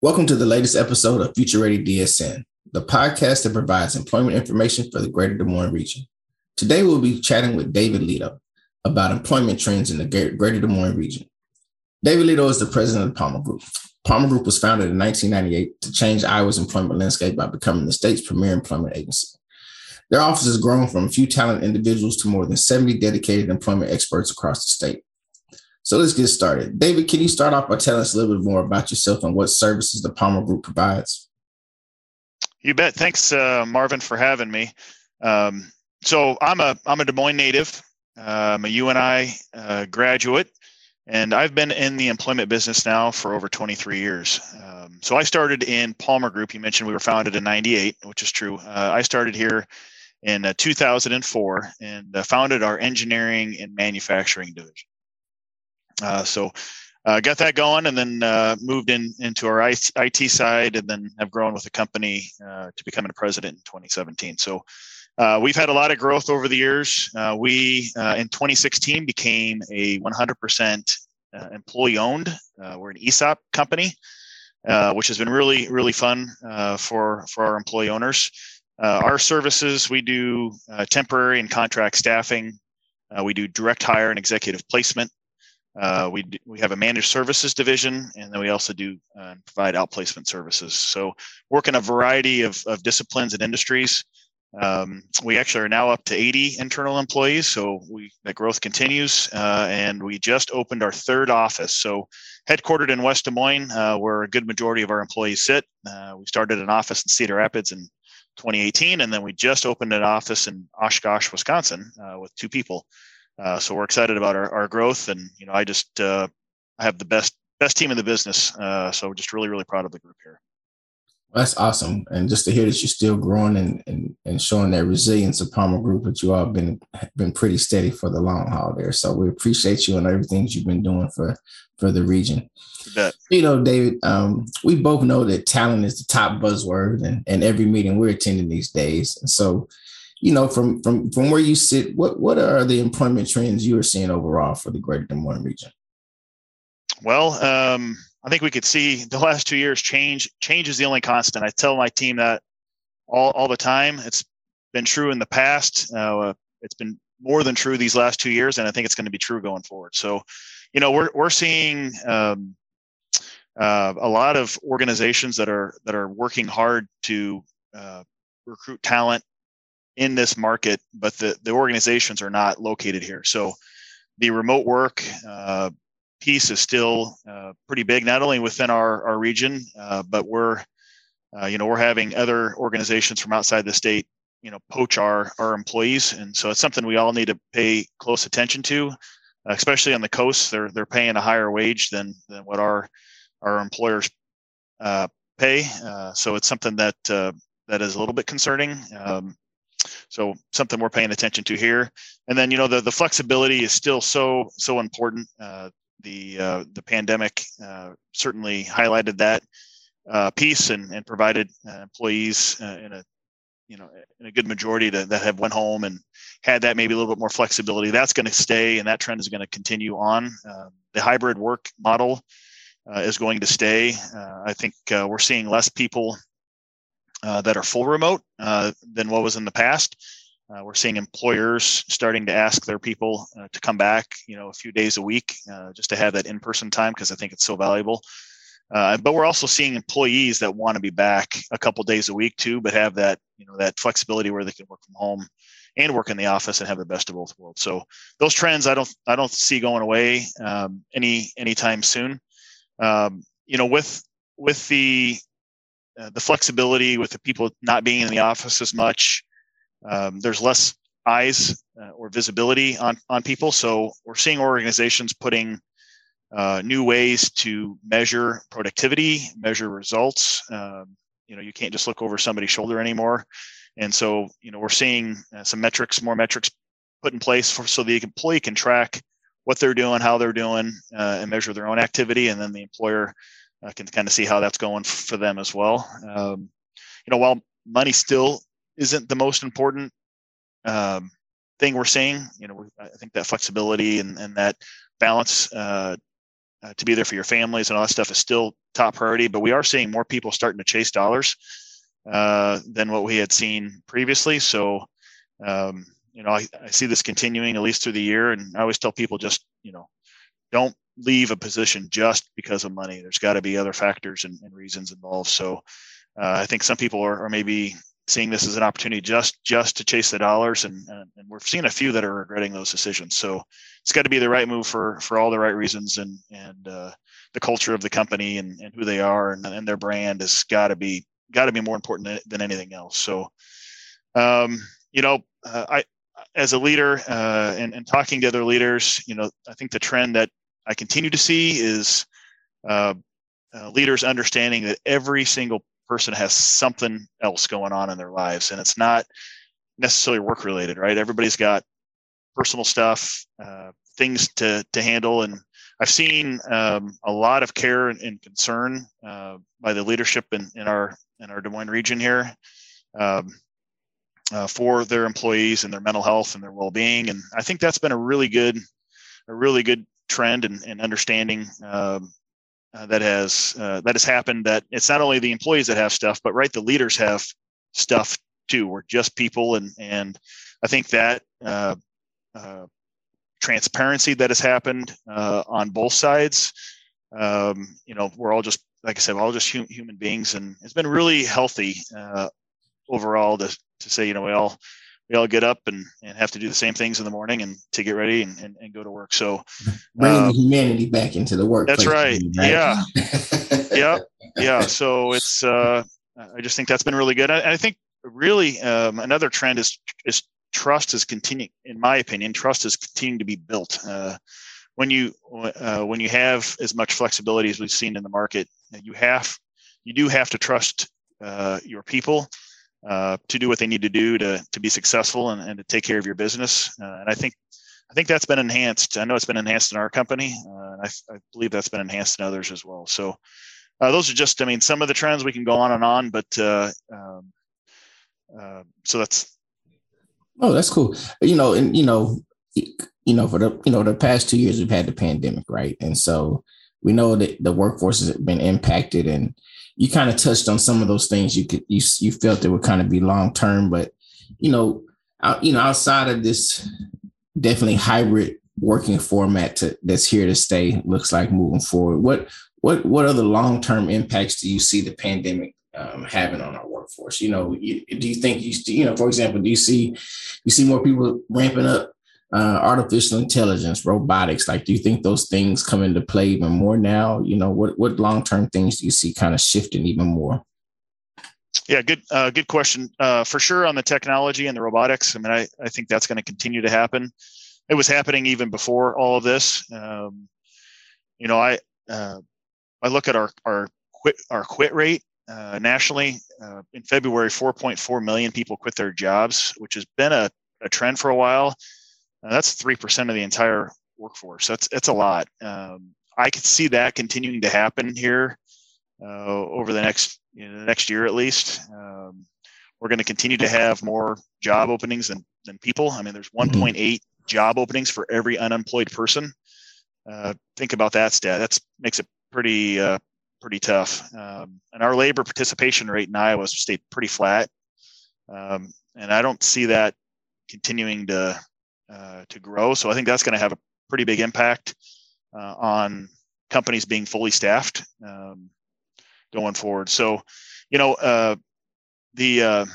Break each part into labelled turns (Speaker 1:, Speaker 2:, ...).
Speaker 1: Welcome to the latest episode of Future Ready DSM, the podcast that provides employment information for the Greater Des Moines region. Today, we'll be chatting with David Lito about employment trends in the Greater Des Moines region. David Lito is the president of the Palmer Group. Palmer Group was founded in 1998 to change Iowa's employment landscape by becoming the state's premier employment agency. Their office has grown from a few talented individuals to more than 70 dedicated employment experts across the state. So let's get started. David, can you start off by telling us a little bit more about yourself and what services the Palmer Group provides?
Speaker 2: You bet. Thanks, uh, Marvin, for having me. Um, so I'm a I'm a Des Moines native. I'm a UNI uh, graduate, and I've been in the employment business now for over 23 years. Um, so I started in Palmer Group. You mentioned we were founded in '98, which is true. Uh, I started here in uh, 2004 and uh, founded our engineering and manufacturing division. Uh, so uh, got that going and then uh, moved in into our IT, side and then have grown with the company uh, to becoming a president in 2017. So uh, we've had a lot of growth over the years. Uh, we in 2016 became a 100% employee owned. we're an ESOP company, which has been really really fun for for our employee owners. our services we do temporary and contract staffing. we do direct hire and executive placement. Uh, we we have a managed services division, and then we also do uh, provide outplacement services. So work in a variety of, of disciplines and industries. Um, we actually are now up to 80 internal employees, so we that growth continues, uh, and we just opened our third office. So headquartered in West Des Moines, uh, where a good majority of our employees sit. Uh, we started an office in Cedar Rapids in 2018, and then we just opened an office in Oshkosh, Wisconsin, uh, with two people. Uh, so we're excited about our, our growth, and you know, I just uh, I have the best best team in the business. Uh, so just really really proud of the group here.
Speaker 1: That's awesome, and just to hear that you're still growing and, and, and showing that resilience of Palmer Group, that you all been been pretty steady for the long haul there. So we appreciate you and everything you've been doing for for the region. You, you know, David, um, we both know that talent is the top buzzword, and, and every meeting we're attending these days. And so, you know, from from from where you sit, what what are the employment trends you are seeing overall for the Greater Des Moines region?
Speaker 2: Well, um, I think we could see the last two years change. Change is the only constant. I tell my team that all all the time. It's been true in the past. Uh, it's been more than true these last two years, and I think it's going to be true going forward. So, you know, we're we're seeing um, uh, a lot of organizations that are that are working hard to uh, recruit talent in this market, but the, the organizations are not located here. So the remote work uh, piece is still uh, pretty big, not only within our, our region, uh, but we're, uh, you know, we're having other organizations from outside the state, you know, poach our, our employees. And so it's something we all need to pay close attention to, especially on the coast. They're, they're paying a higher wage than, than what our, our employers uh, pay. Uh, so it's something that, that is a little bit concerning. Um, so something we're paying attention to here. And then, you know, the, the flexibility is still so, so important. Uh, the, uh, the pandemic uh, certainly highlighted that uh, piece and, and provided uh, employees uh, in a, you know, in a good majority to, that have went home and had that maybe a little bit more flexibility. That's going to stay and that trend is going to continue on. the hybrid work model is going to stay. I think we're seeing less people uh, that are full remote uh, than what was in the past. Uh, we're seeing employers starting to ask their people uh, to come back, you know, a few days a week uh, just to have that in-person time because I think it's so valuable. but we're also seeing employees that want to be back a couple days a week too, but have that, you know, that flexibility where they can work from home and work in the office and have the best of both worlds. So those trends, I don't, I don't see going away um, any anytime soon. Um, you know, with with the uh, the flexibility with the people not being in the office as much. Um, there's less eyes uh, or visibility on, on people. So we're seeing organizations putting uh, new ways to measure productivity, measure results. Um, you know, you can't just look over somebody's shoulder anymore. And so, you know, we're seeing uh, some metrics, more metrics put in place for, so the employee can track what they're doing, how they're doing, uh, and measure their own activity. And then the employer I can kind of see how that's going for them as well. Um, you know, while money still isn't the most important um, thing we're seeing, you know, I think that flexibility and, and that balance uh, uh, to be there for your families and all that stuff is still top priority. But we are seeing more people starting to chase dollars uh, than what we had seen previously. So, um, you know, I, I see this continuing at least through the year. And I always tell people just, you know, don't leave a position just because of money. There's got to be other factors and, and reasons involved. So uh, I think some people are, are, maybe seeing this as an opportunity just just to chase the dollars, and, and, and we're seeing a few that are regretting those decisions. So it's got to be the right move for for all the right reasons, and and uh, the culture of the company and, and who they are and, and their brand has got to be got to be more important than, anything else. So, um, you know, uh, I as a leader uh, and, and talking to other leaders, you know, I think the trend that I continue to see is uh, uh, leaders understanding that every single person has something else going on in their lives, and it's not necessarily work related, right? Everybody's got personal stuff, uh, things to to handle, and I've seen um, a lot of care and, and concern uh, by the leadership in, in our in our Des Moines region here. Um, uh, for their employees and their mental health and their well-being. And I think that's been a really good, a really good trend and, and understanding um, uh, that has uh, that has happened. That it's not only the employees that have stuff, but right, the leaders have stuff too. We're just people, and and I think that uh, uh, transparency that has happened uh, on both sides. Um, you know, we're all just like I said, we're all just hum- human beings, and it's been really healthy overall to to say, you know, we all we all get up and, and have to do the same things in the morning and to get ready and, and, and go to work. So
Speaker 1: bringing um, humanity back into the work.
Speaker 2: That's right. right. Yeah. yeah. Yeah. So it's, uh, I just think that's been really good. I, I think really um, another trend is, is trust is continuing, in my opinion, trust is continuing to be built. Uh, when you, uh, when you have as much flexibility as we've seen in the market, you have, you do have to trust uh, your people uh, to do what they need to do to to be successful and, and to take care of your business. Uh, and I think I think that's been enhanced. I know it's been enhanced in our company, uh, I, I, believe that's been enhanced in others as well. So uh, those are just, I mean, some of the trends we can go on and on, but uh, um, so that's.
Speaker 1: Oh, that's cool. You know, and you know, you know, for the you know the past two years we've had the pandemic, right? And so we know that the workforce has been impacted and you kind of touched on some of those things you could you you felt it would kind of be long term, but you know, out, you know, outside of this definitely hybrid working format to, that's here to stay looks like moving forward. What what what other long term impacts do you see the pandemic um, having on our workforce? You know, you, do you think you you know, for example, do you see you see more people ramping up uh, artificial intelligence, robotics? Like, do you think those things come into play even more now? You know, what what long term things do you see kind of shifting even more?
Speaker 2: Yeah, good uh, good question. Uh, for sure on the technology and the robotics. I mean, I, I think that's going to continue to happen. It was happening even before all of this. Um, you know, I uh, I look at our our quit our quit rate uh, nationally. Uh, in February, 4.4 million people quit their jobs, which has been a, a trend for a while. Uh, that's three percent of the entire workforce. That's that's a lot. Um, I could see that continuing to happen here uh, over the next you know, the next year at least. Um, we're going to continue to have more job openings than than people. I mean, there's mm-hmm. 1.8 job openings for every unemployed person. Uh, think about that stat. That makes it pretty uh, pretty tough. Um, and our labor participation rate in Iowa stayed pretty flat. Um, and I don't see that continuing to uh, to grow. So I think that's going to have a pretty big impact uh, on companies being fully staffed um, going forward. So, you know, uh, the uh,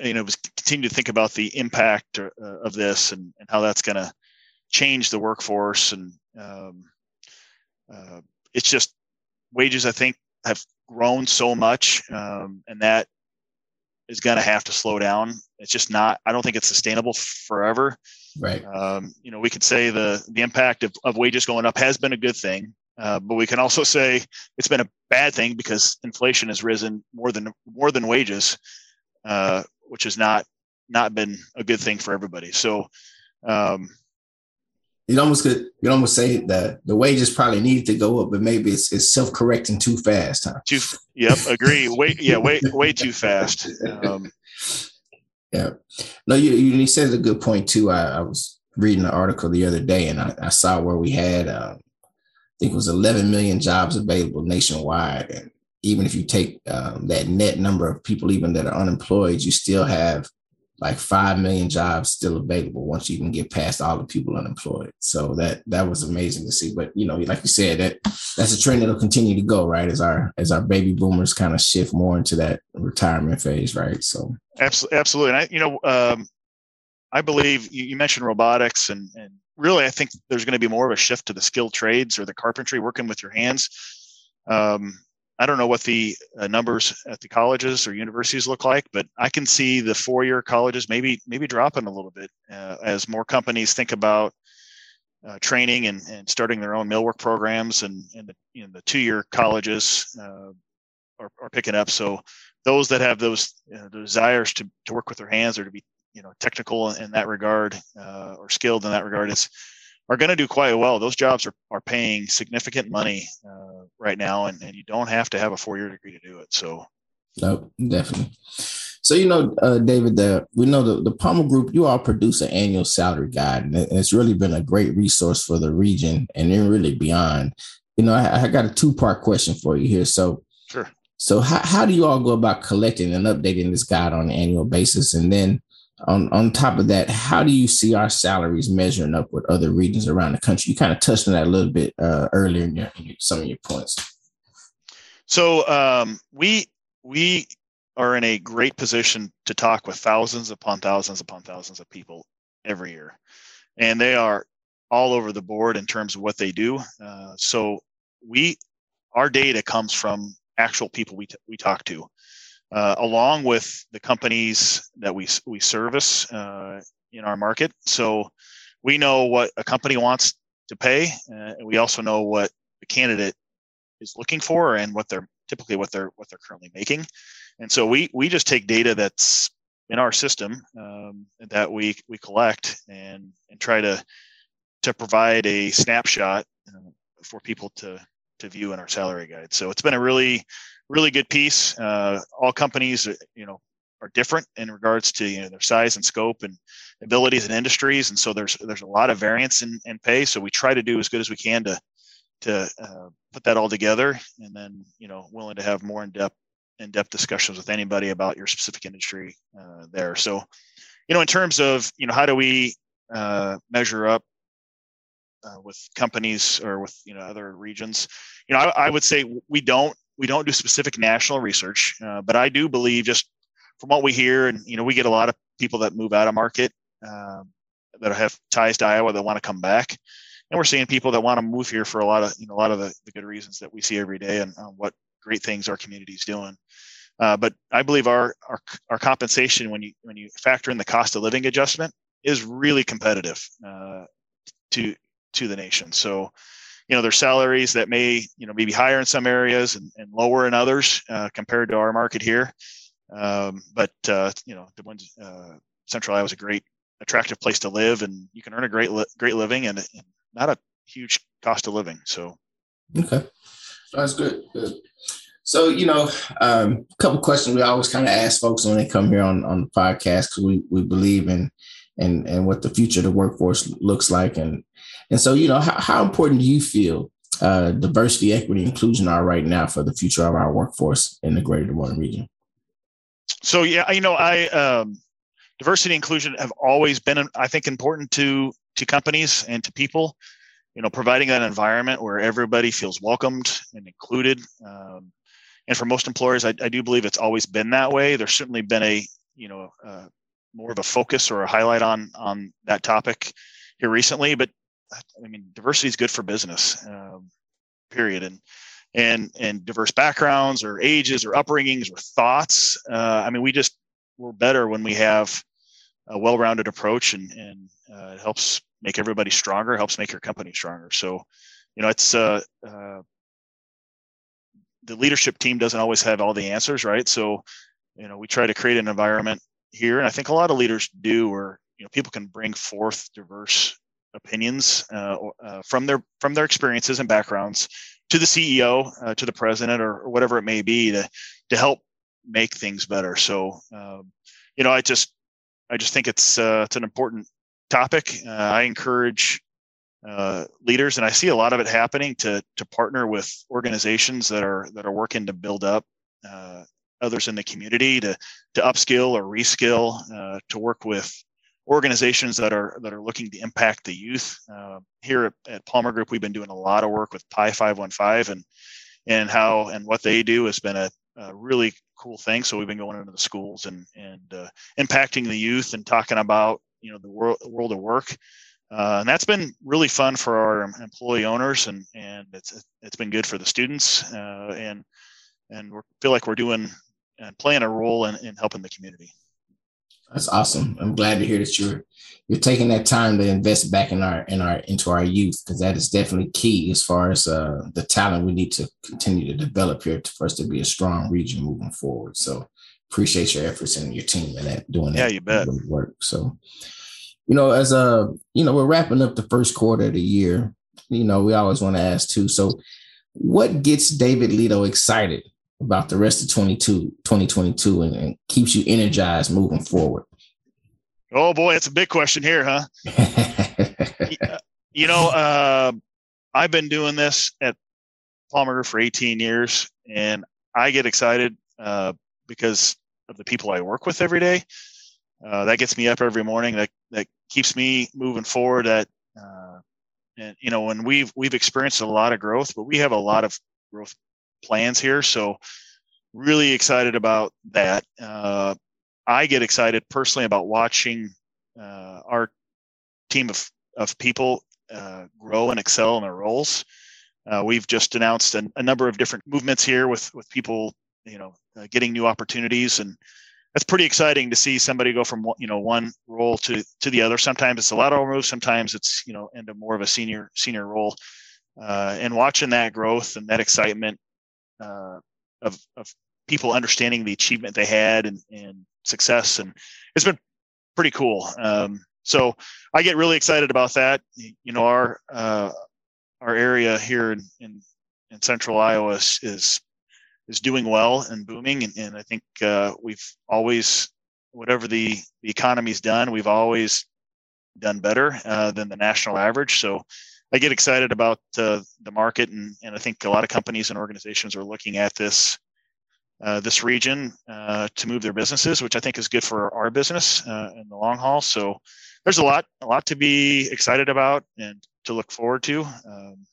Speaker 2: you know, continue to think about the impact uh, of this and, and how that's going to change the workforce. And um, it's just wages, I think, have grown so much, um, and that is going to have to slow down. It's just not. I don't think it's sustainable forever.
Speaker 1: Right.
Speaker 2: Um, you know, we could say the the impact of, of wages going up has been a good thing, uh, but we can also say it's been a bad thing because inflation has risen more than more than wages, uh, which has not not been a good thing for everybody. So. Um,
Speaker 1: you almost could you almost say that the wages probably need to go up, but maybe it's, it's self correcting too fast. Huh?
Speaker 2: Too, yep, agree. Way, yeah, way, way too fast. Um,
Speaker 1: yeah, no, you you said a good point too. I, I, was reading an article the other day, and I, I saw where we had uh, think it was 11 million jobs available nationwide. And even if you take um, that net number of people even that are unemployed, you still have like 5 million jobs still available once you can get past all the people unemployed. So that that was amazing to see. But you know, like you said, that that's a trend that'll continue to go, right? As our as our baby boomers kind of shift more into that retirement phase, right? So
Speaker 2: absolutely, absolutely. And I, you know, um, I believe you, you mentioned robotics and and really I think there's going to be more of a shift to the skilled trades or the carpentry working with your hands. Um, I don't know what the uh, numbers at the colleges or universities look like, but I can see the four-year colleges maybe maybe dropping a little bit uh, as more companies think about uh, training and, and starting their own millwork programs, and, and the, you know, the two-year colleges uh, are, are picking up. So those that have those desires to, to work with their hands or to be you know technical in that regard uh, or skilled in that regard is are going to do quite well. Those jobs are, are paying significant money uh, right now, and, and you don't have to have a four year degree to do it. So,
Speaker 1: no, definitely. So you know, uh, David, the, we know the, the Palmer Group. You all produce an annual salary guide, and it's really been a great resource for the region and then really beyond. You know, I, I got a two part question for you here. So,
Speaker 2: sure.
Speaker 1: So, how, how do you all go about collecting and updating this guide on an annual basis, and then on on top of that, how do you see our salaries measuring up with other regions around the country? You kind of touched on that a little bit uh, earlier in, your, in some of your points.
Speaker 2: So um, we we are in a great position to talk with thousands upon thousands upon thousands of people every year, and they are all over the board in terms of what they do. Uh, so we our data comes from actual people we t- we talk to uh, along with the companies that we we service uh, in our market. So we know what a company wants to pay, uh, and we also know what the candidate is looking for and what they're typically what they're what they're currently making. And so we we just take data that's in our system um, that we we collect and and try to to provide a snapshot uh, for people to to view in our salary guide. So it's been a really really good piece. Uh, all companies, uh, you know, are different in regards to you know their size and scope and abilities and industries, and so there's there's a lot of variance in, in pay. So we try to do as good as we can to to uh, put that all together, and then you know willing to have more in depth in depth discussions with anybody about your specific industry uh, there. So, you know, in terms of you know how do we uh, measure up uh, with companies or with you know other regions, you know, I, I would say we don't we don't do specific national research, uh, but I do believe just from what we hear, and you know, we get a lot of people that move out of market um, that have ties to Iowa that want to come back, and we're seeing people that want to move here for a lot of you know a lot of the, the good reasons that we see every day and uh, what great things our community is doing. Uh, but I believe our, our our compensation when you when you factor in the cost of living adjustment is really competitive uh, to to the nation. So you know, their salaries that may, you know, maybe higher in some areas and, and lower in others uh, compared to our market here. Um, but, uh, you know, the ones, uh, Central Iowa is a great, attractive place to live and you can earn a great, li- great living and, and, not a huge cost of living. So,
Speaker 1: okay. That's good. Good. So, you know, um, a couple questions we always kind of ask folks when they come here on, on the podcast because we, we believe in and and what the future of the workforce looks like and and so, you know, how, how important do you feel uh, diversity, equity, inclusion are right now for the future of our workforce in the Greater Des Moines region?
Speaker 2: So, yeah, you know, I um, diversity inclusion have always been, I think, important to to companies and to people. You know, providing an environment where everybody feels welcomed and included. Um, and for most employers, I, I, do believe it's always been that way. There's certainly been a, you know, uh, more of a focus or a highlight on on that topic here recently, but I mean, diversity is good for business, um, period. And and and diverse backgrounds or ages or upbringings or thoughts. Uh, I mean, we just we're better when we have a well-rounded approach, and and uh, it helps make everybody stronger. Helps make your company stronger. So, you know, it's uh, uh, the leadership team doesn't always have all the answers, right? So, you know, we try to create an environment here, and I think a lot of leaders do, where you know people can bring forth diverse opinions uh, uh, from their from their experiences and backgrounds to the CEO, uh, to the president, or, or, whatever it may be, to to help make things better. So, um, you know, I just I just think it's uh, it's an important topic. Uh, I encourage uh, leaders, and I see a lot of it happening to to partner with organizations that are that are working to build up others in the community to to upskill or reskill, uh, to work with organizations that are that are looking to impact the youth. Uh, here at, at, Palmer Group, we've been doing a lot of work with Pi 515 and and how and what they do has been a, a really cool thing. So we've been going into the schools and and uh, impacting the youth and talking about you know the world world of work. Uh, and that's been really fun for our employee owners, and and it's it's been good for the students, uh, and and we feel like we're doing and playing a role in, in helping the community.
Speaker 1: That's awesome. I'm glad to hear that you're you're taking that time to invest back in our in our into our youth because that is definitely key as far as uh, the talent we need to continue to develop here to, for us to be a strong region moving forward. So appreciate your efforts and your team in that doing
Speaker 2: yeah,
Speaker 1: that
Speaker 2: you bet.
Speaker 1: work. So you know, as a uh, you know, we're wrapping up the first quarter of the year. You know, we always want to ask too. So, what gets David Lito excited about the rest of 22, 2022 and, and keeps you energized moving forward?
Speaker 2: Oh boy, it's a big question here, huh? you know, uh, I've been doing this at Palmer for 18 years, and I get excited uh, because of the people I work with every day. Uh, that gets me up every morning. That that keeps me moving forward. That uh, and you know, when we've we've experienced a lot of growth, but we have a lot of growth plans here. So really excited about that. Uh, I get excited personally about watching uh, our team of, of people uh, grow and excel in their roles. Uh, we've just announced a, a, number of different movements here with with people, you know, uh, getting new opportunities, and that's pretty exciting to see somebody go from you know one role to to the other. Sometimes it's a lateral move, sometimes it's you know into more of a senior senior role, uh, and watching that growth and that excitement uh, of, of people understanding the achievement they had and, and success. And it's been pretty cool. Um, so I get really excited about that. You know, our, uh, our area here in, in, in central Iowa is, is, is doing well and booming. And, and I think uh, we've always, whatever the, the economy's done, we've always done better uh, than the national average. So I get excited about uh, the market, and, and I think a lot of companies and organizations are looking at this uh, this region uh, to move their businesses, which I think is good for our business uh, in the long haul. So there's a lot a lot to be excited about and to look forward to. Um,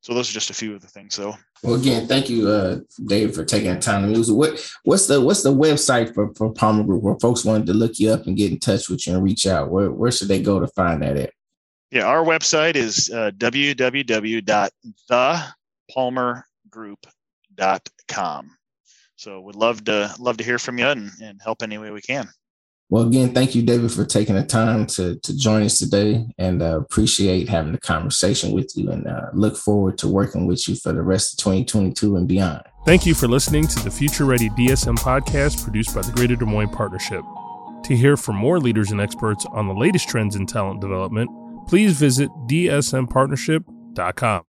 Speaker 2: so those are just a few of the things, though.
Speaker 1: Well, again, thank you, uh, Dave, for taking the time to music. What what's the what's the website for for Palmer Group where folks wanted to look you up and get in touch with you and reach out? Where where should they go to find that at?
Speaker 2: Yeah, our website is uh, www.thepalmergroup.com. So would love to love to hear from you and, and help any way we can.
Speaker 1: Well, again, thank you, David, for taking the time to, to join us today and uh, appreciate having the conversation with you and uh, look forward to working with you for the rest of 2022 and beyond.
Speaker 3: Thank you for listening to the Future Ready DSM podcast produced by the Greater Des Moines Partnership. To hear from more leaders and experts on the latest trends in talent development, please visit dsmpartnership.com.